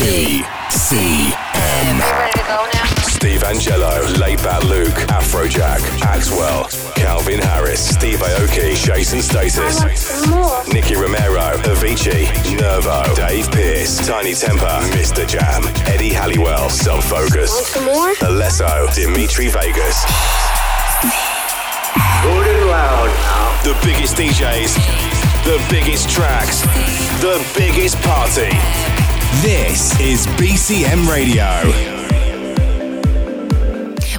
BCM. Ready to go now? Steve Angello, Laidback Luke, Afrojack, Axwell, Calvin Harris, Steve Aoki, Jason Status, Nicky Romero, Avicii, Nervo, Dave Pearce, Tinie Tempah, Mr. Jam, Eddie Halliwell, Sub Focus, Alesso, Dimitri Vegas. Good loud. The biggest DJs, the biggest tracks, the biggest party. This is BCM Radio.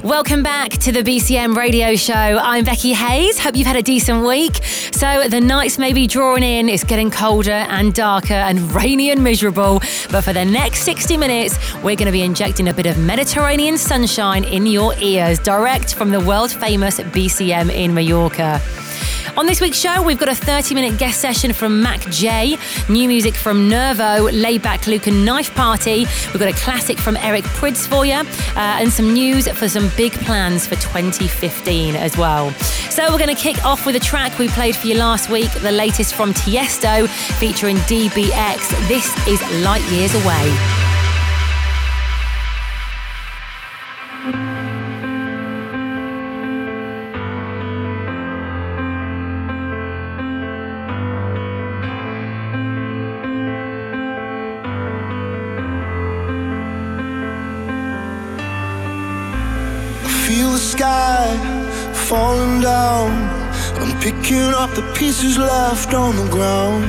Welcome back to the BCM radio show. I'm Becky Hayes. Hope you've had a decent week. So, the nights may be drawing in, it's getting colder and darker and rainy and miserable. But for the next 60 minutes, we're going to be injecting a bit of Mediterranean sunshine in your ears, direct from the world famous BCM in Mallorca. On this week's show, we've got a 30 minute guest session from Mac J, new music from Nervo, Laidback Luke and Knife Party. We've got a classic from Eric Prydz for you, uh, and some news for some big plans for 2015 as well. So, we're going to kick off with a track we played for you last week, the latest from Tiesto featuring DBX. This is Light Years Away. Falling down. I'm picking up the pieces left on the ground.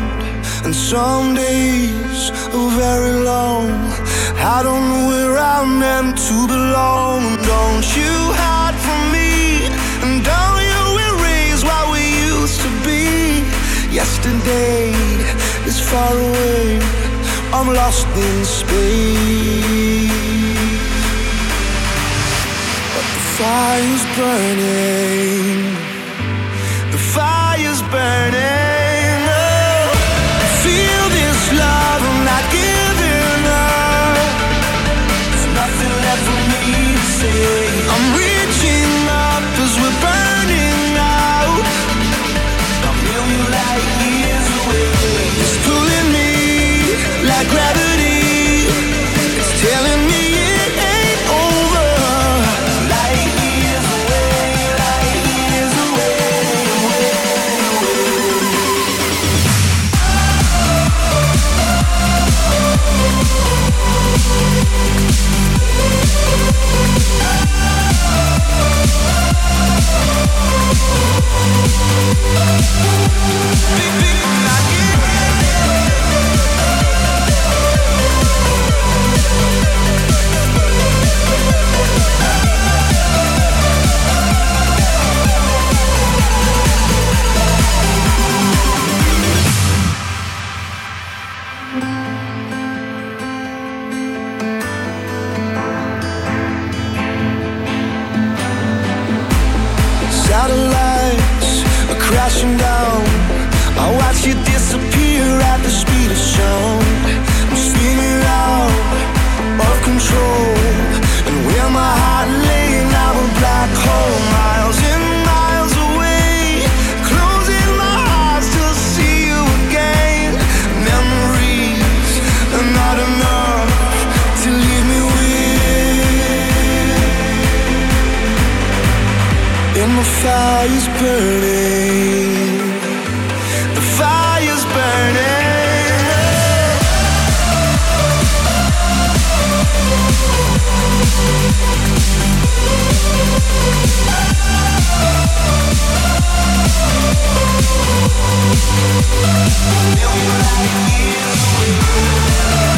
And some days are very long. I don't know where I'm meant to belong. Don't you hide from me, and don't you erase what we used to be. Yesterday is far away. I'm lost in space. Fire's burning. The fire's burning. fire's burning. The fire's burning. A million light years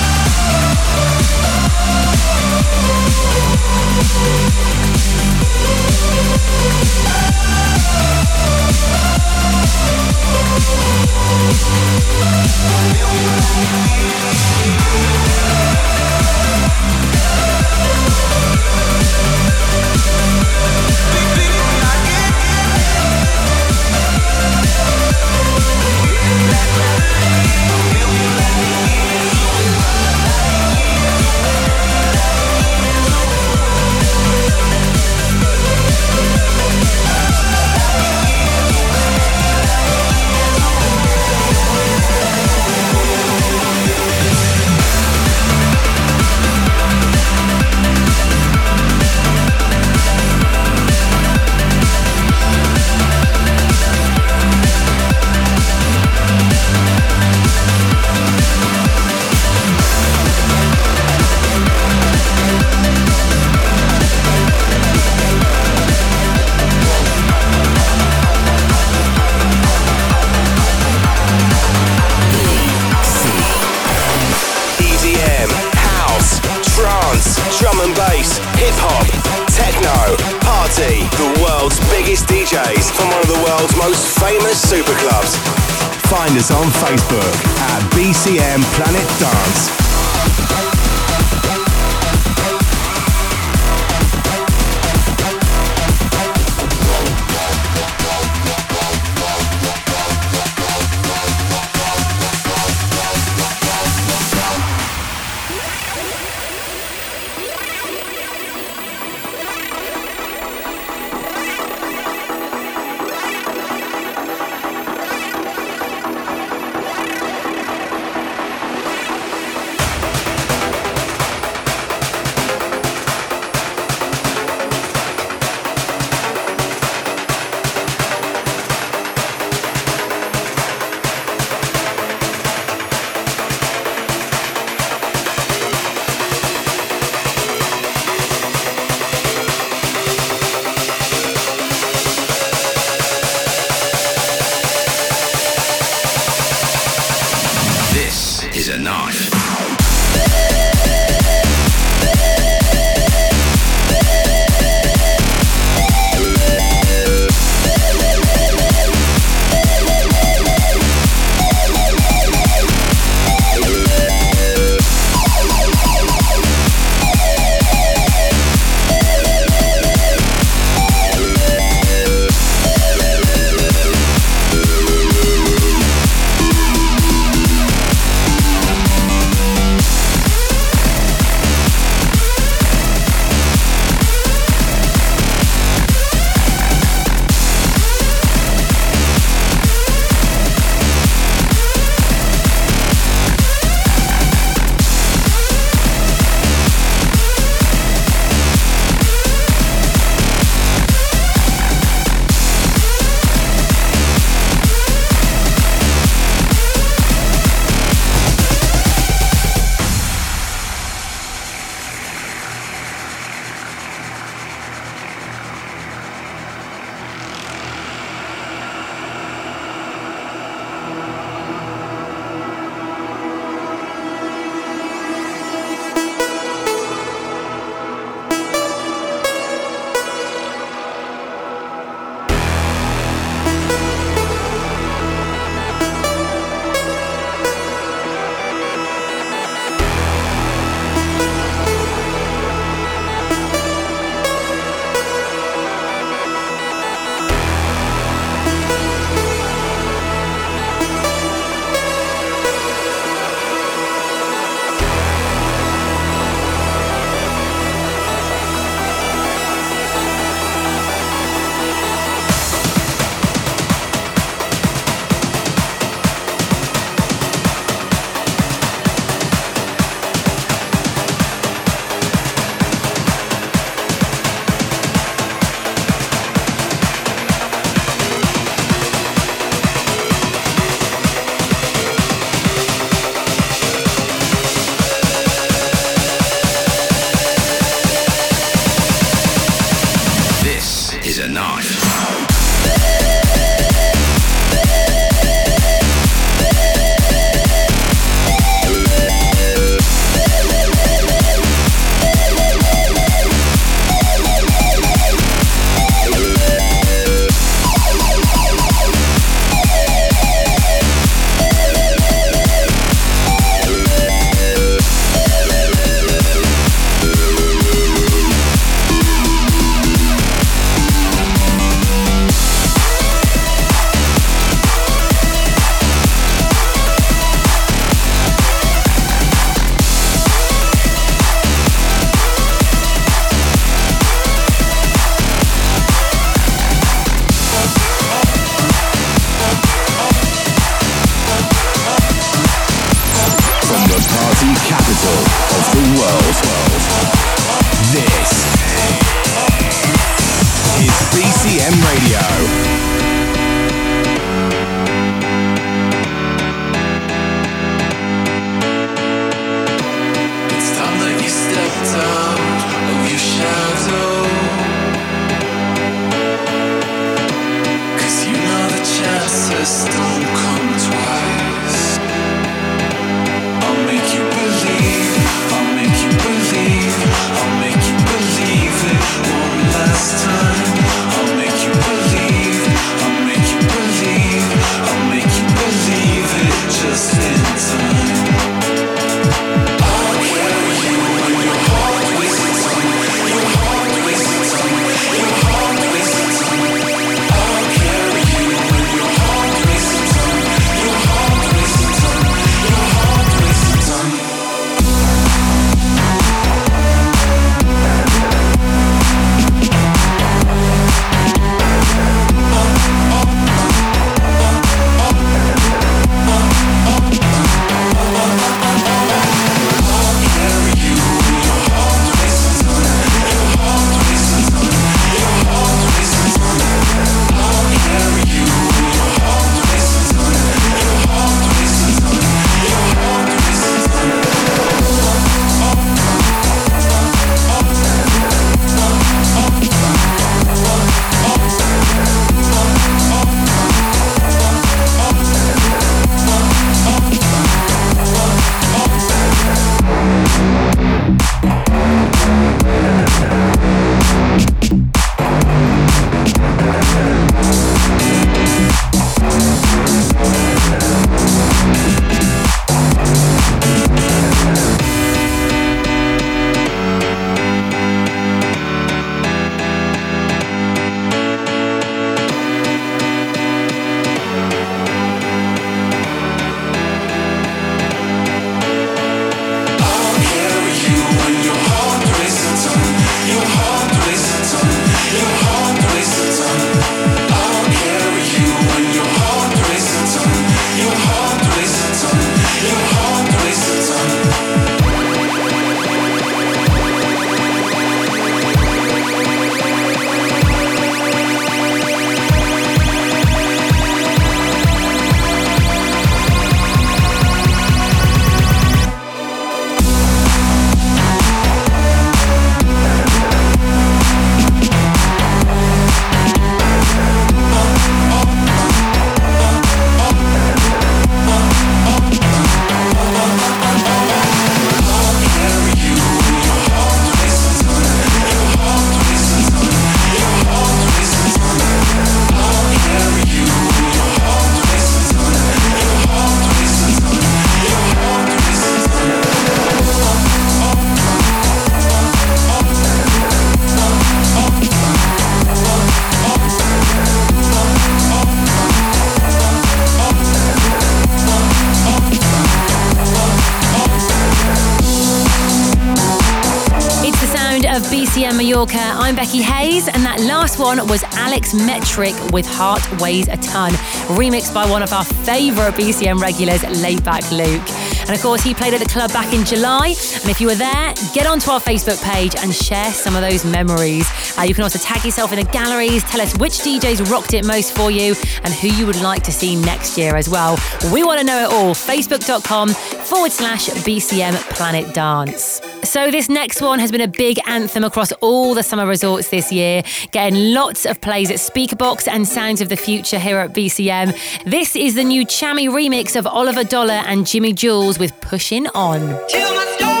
Becky Hayes, and that last one was Alex Metric with Heart Weighs a Ton, remixed by one of our favourite BCM regulars, Laidback Luke. And of course, he played at the club back in July. And if you were there, get onto our Facebook page and share some of those memories. Uh, you can also tag yourself in the galleries, tell us which DJs rocked it most for you, and who you would like to see next year as well. We want to know it all. Facebook.com forward slash BCM Planet Dance. So, this next one has been a big anthem across all the summer resorts this year, getting lots of plays at Speakerbox and Sounds of the Future here at BCM. This is the new Tchami remix of Oliver Dollar and Jimi Jules with Pushing On.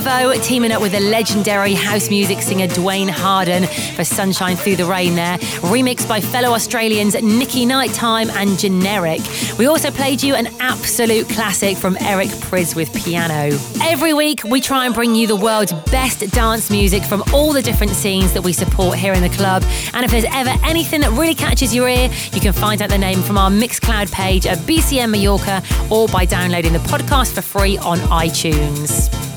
Twins Nervo teaming up with the legendary house music singer Dwayne Harden for Sunshine Through the Rain there, remixed by fellow Australians Nikki Nighttime and Generic. We also played you an absolute classic from Eric Prydz with piano. Every week, we try and bring you the world's best dance music from all the different scenes that we support here in the club. And if there's ever anything that really catches your ear, you can find out the name from our Mixcloud page at BCM Mallorca or by downloading the podcast for free on iTunes.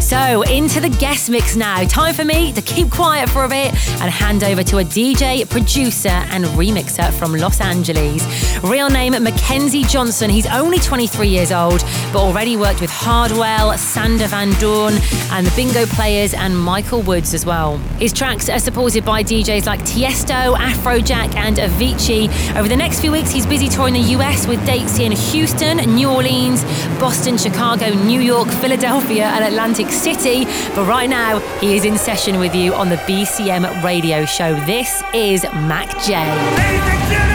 So, into the guest mix now. Time for me to keep quiet for a bit and hand over to a DJ, producer, and remixer from Los Angeles. Real name Mackenzie Johnson. He's only 23 years old, but already worked with Hardwell, Sander Van Doorn, and the Bingo Players, and Michael Woods as well. His tracks are supported by DJs like Tiesto, Afrojack, and Avicii. Over the next few weeks, he's busy touring the US with dates in Houston, New Orleans, Boston, Chicago, New York, Philadelphia, and Atlantic City. But right now, he is in session with you on the BCM radio show. This is Mac J.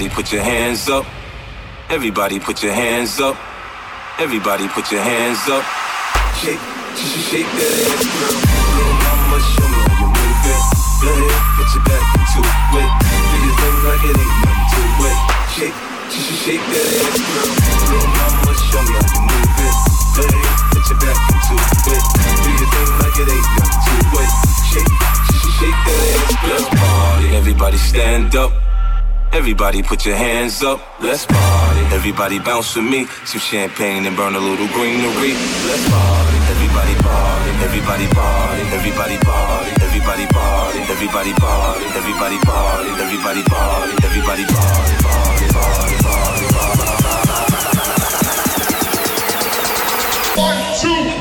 Everybody put your hands up. Everybody put your hands up. Everybody put your hands up. Shake, shake, shake that ass, girl. Little mama, show me how you move it. Go ahead, put your back into it. Do your thing like it ain't nothing to it. Shake, shake, shake that ass, girl. Little mama, show me how you move it. Go ahead, put your back into it. Do your thing like it ain't nothing to it. Shake, shake, shake that ass, girl. Party, everybody stand up. Everybody put your hands up, let's party. Everybody bounce with me, some champagne and burn a little greenery. Let's party. Everybody party, everybody party, everybody party, everybody party, everybody party, everybody party, everybody party, everybody party, party, party, party, party. One, two,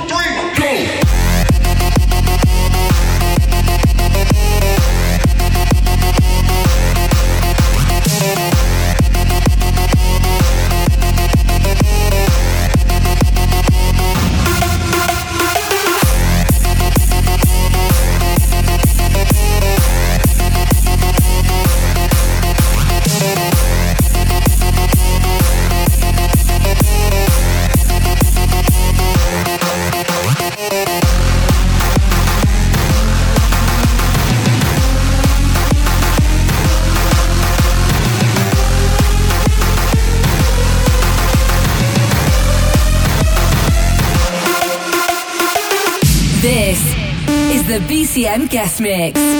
BCM guest mix.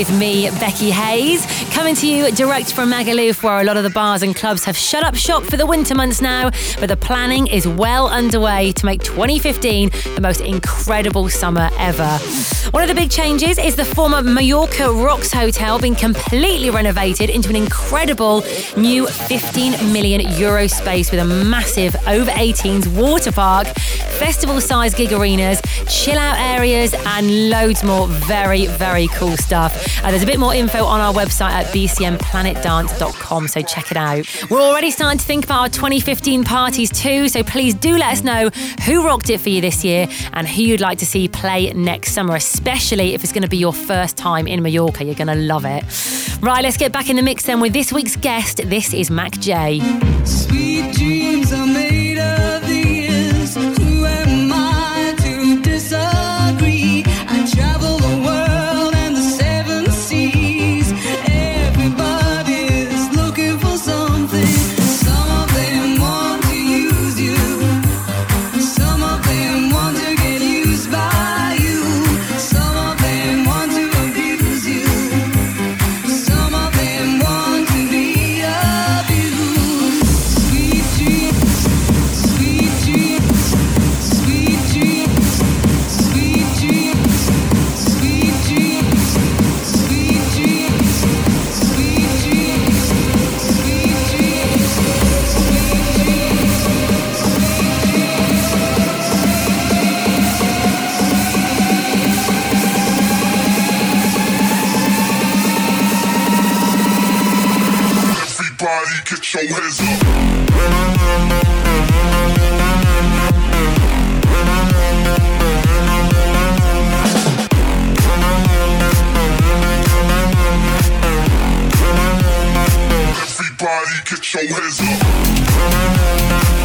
With me, Becky coming to you direct from Magaluf, where a lot of the bars and clubs have shut up shop for the winter months now, but the planning is well underway to make 2015 the most incredible summer ever. One of the big changes is the former Mallorca Rocks Hotel being completely renovated into an incredible new 15 million euro space with a massive over 18s water park, festival sized gig arenas, chill out areas, and loads more very, very cool stuff. Uh, there's a bit more info on our website at bcmplanetdance.com, so check it out. We're already starting to think about our 2015 parties too, so please do let us know who rocked it for you this year and who you'd like to see play next summer, especially if it's going to be your first time in Mallorca. You're going to love it. Right, let's get back in the mix then with this week's guest. This is MAKJ. Sweet your hands time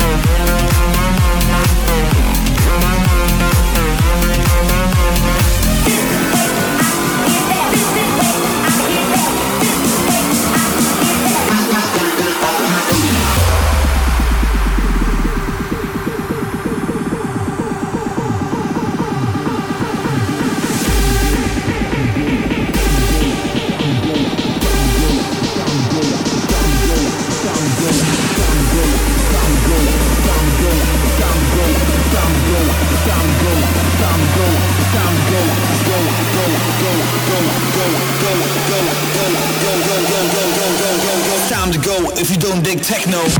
Techno.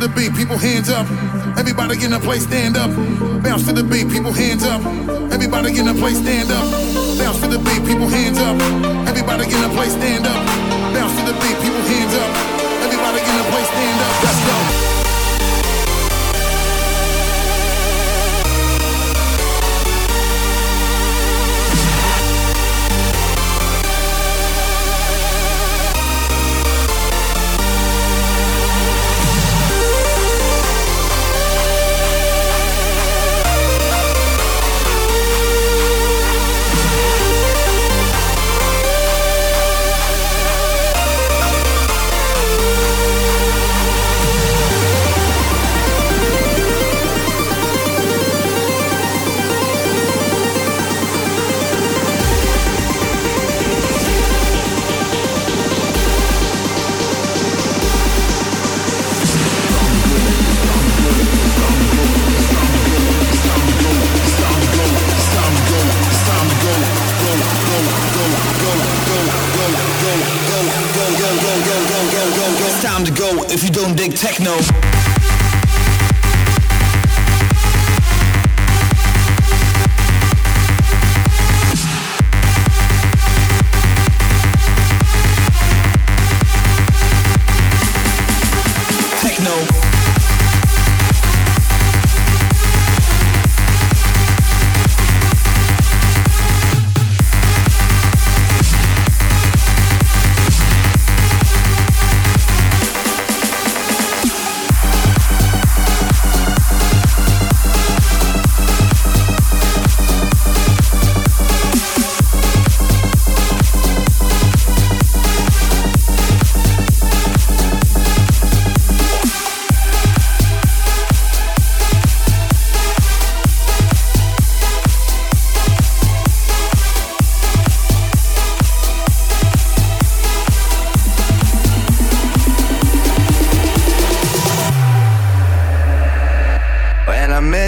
To the beat, people hands up. Everybody get in the place stand up. Bounce to the beat, people hands up. Everybody get in the place stand up. Bounce to the beat, people hands up. Everybody get in the place stand up. Bounce to the beat, people hands up. Everybody get in the place stand up.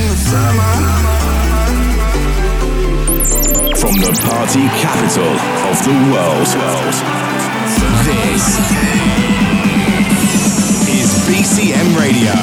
in the summer. From the party capital of the world, this is BCM Radio.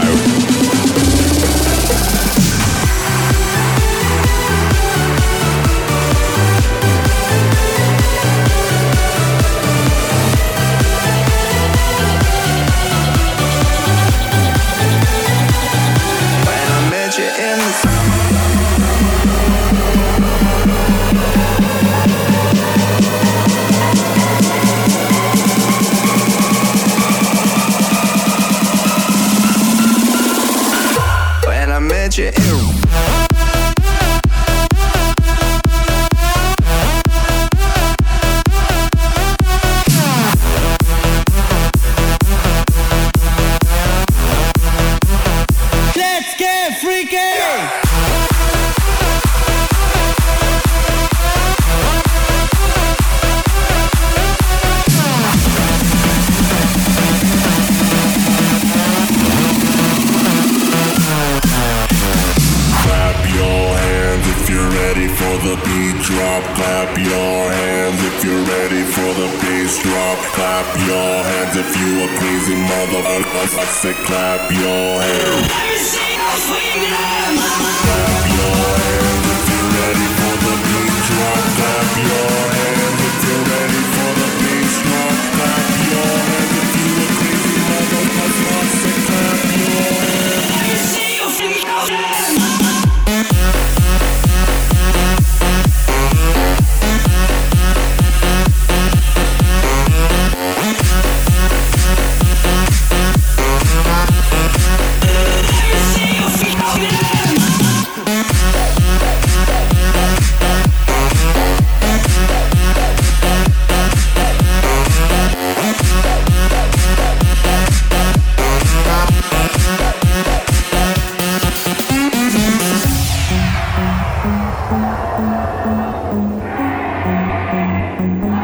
Thank you.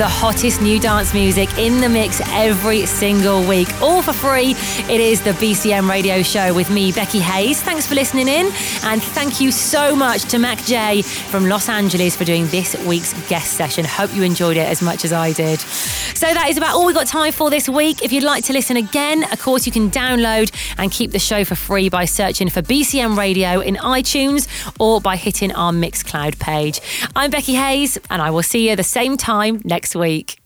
The hottest new dance music in the mix every single week, all for free. It is the BCM radio show with me, Becky Hayes. Thanks for listening in, and thank you so much to MAKJ from Los Angeles for doing this week's guest session. Hope you enjoyed it as much as I did. So that is about all we've got time for this week. If you'd like to listen again, of course, you can download and keep the show for free by searching for BCM Radio in iTunes or by hitting our Mixcloud page. I'm Becky Hayes, and I will see you the same time next week.